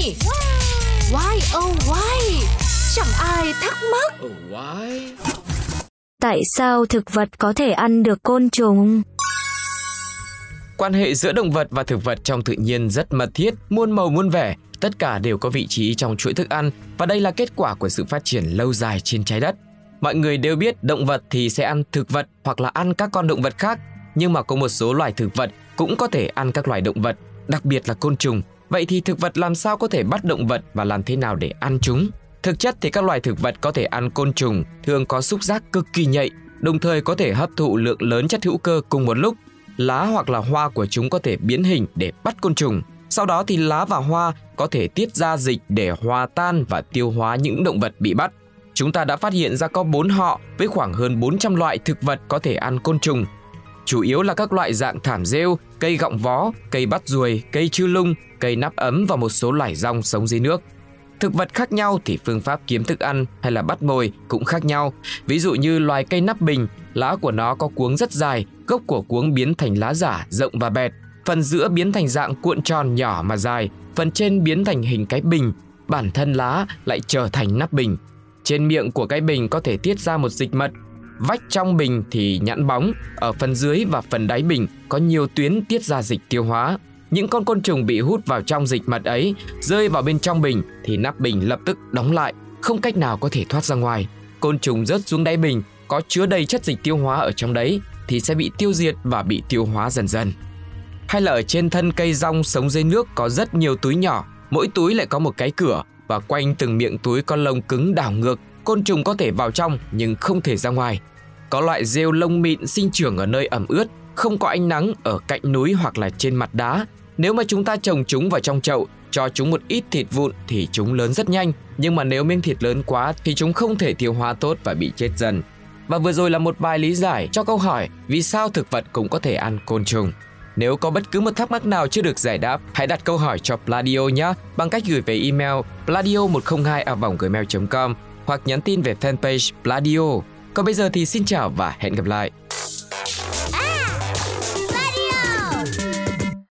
Why? Why oh why? Chẳng ai thắc mắc. Oh, why? Tại sao thực vật có thể ăn được côn trùng? Quan hệ giữa động vật và thực vật trong tự nhiên rất mật thiết, muôn màu muôn vẻ, tất cả đều có vị trí trong chuỗi thức ăn và đây là kết quả của sự phát triển lâu dài trên trái đất. Mọi người đều biết động vật thì sẽ ăn thực vật hoặc là ăn các con động vật khác, nhưng mà có một số loài thực vật cũng có thể ăn các loài động vật, đặc biệt là côn trùng. Vậy thì thực vật làm sao có thể bắt động vật và làm thế nào để ăn chúng? Thực chất thì các loài thực vật có thể ăn côn trùng thường có xúc giác cực kỳ nhạy, đồng thời có thể hấp thụ lượng lớn chất hữu cơ cùng một lúc. Lá hoặc là hoa của chúng có thể biến hình để bắt côn trùng. Sau đó thì lá và hoa có thể tiết ra dịch để hòa tan và tiêu hóa những động vật bị bắt. Chúng ta đã phát hiện ra có 4 họ với khoảng hơn 400 loại thực vật có thể ăn côn trùng. Chủ yếu là các loại dạng thảm rêu, cây gọng vó, cây bắt ruồi, cây chư lung, cây nắp ấm và một số loài rong sống dưới nước. Thực vật khác nhau thì phương pháp kiếm thức ăn hay là bắt mồi cũng khác nhau. Ví dụ như loài cây nắp bình, lá của nó có cuống rất dài, gốc của cuống biến thành lá giả rộng và bẹt, phần giữa biến thành dạng cuộn tròn nhỏ mà dài, phần trên biến thành hình cái bình, bản thân lá lại trở thành nắp bình. Trên miệng của cái bình có thể tiết ra một dịch mật, vách trong bình thì nhẵn bóng, ở phần dưới và phần đáy bình có nhiều tuyến tiết ra dịch tiêu hóa. Những con côn trùng bị hút vào trong dịch mật ấy rơi vào bên trong bình thì nắp bình lập tức đóng lại, không cách nào có thể thoát ra ngoài. Côn trùng rớt xuống đáy bình có chứa đầy chất dịch tiêu hóa ở trong đấy thì sẽ bị tiêu diệt và bị tiêu hóa dần dần. Hay là ở trên thân cây rong sống dưới nước có rất nhiều túi nhỏ, mỗi túi lại có một cái cửa và quanh từng miệng túi có lông cứng đảo ngược, côn trùng có thể vào trong nhưng không thể ra ngoài. Có loại rêu lông mịn sinh trưởng ở nơi ẩm ướt, không có ánh nắng ở cạnh núi hoặc là trên mặt đá. Nếu mà chúng ta trồng chúng vào trong chậu, cho chúng một ít thịt vụn thì chúng lớn rất nhanh, nhưng mà nếu miếng thịt lớn quá thì chúng không thể tiêu hóa tốt và bị chết dần. Và vừa rồi là một bài lý giải cho câu hỏi vì sao thực vật cũng có thể ăn côn trùng. Nếu có bất cứ một thắc mắc nào chưa được giải đáp, hãy đặt câu hỏi cho Pladio nhé bằng cách gửi về email pladio102 gmail com hoặc nhắn tin về fanpage Pladio. Còn bây giờ thì xin chào và hẹn gặp lại.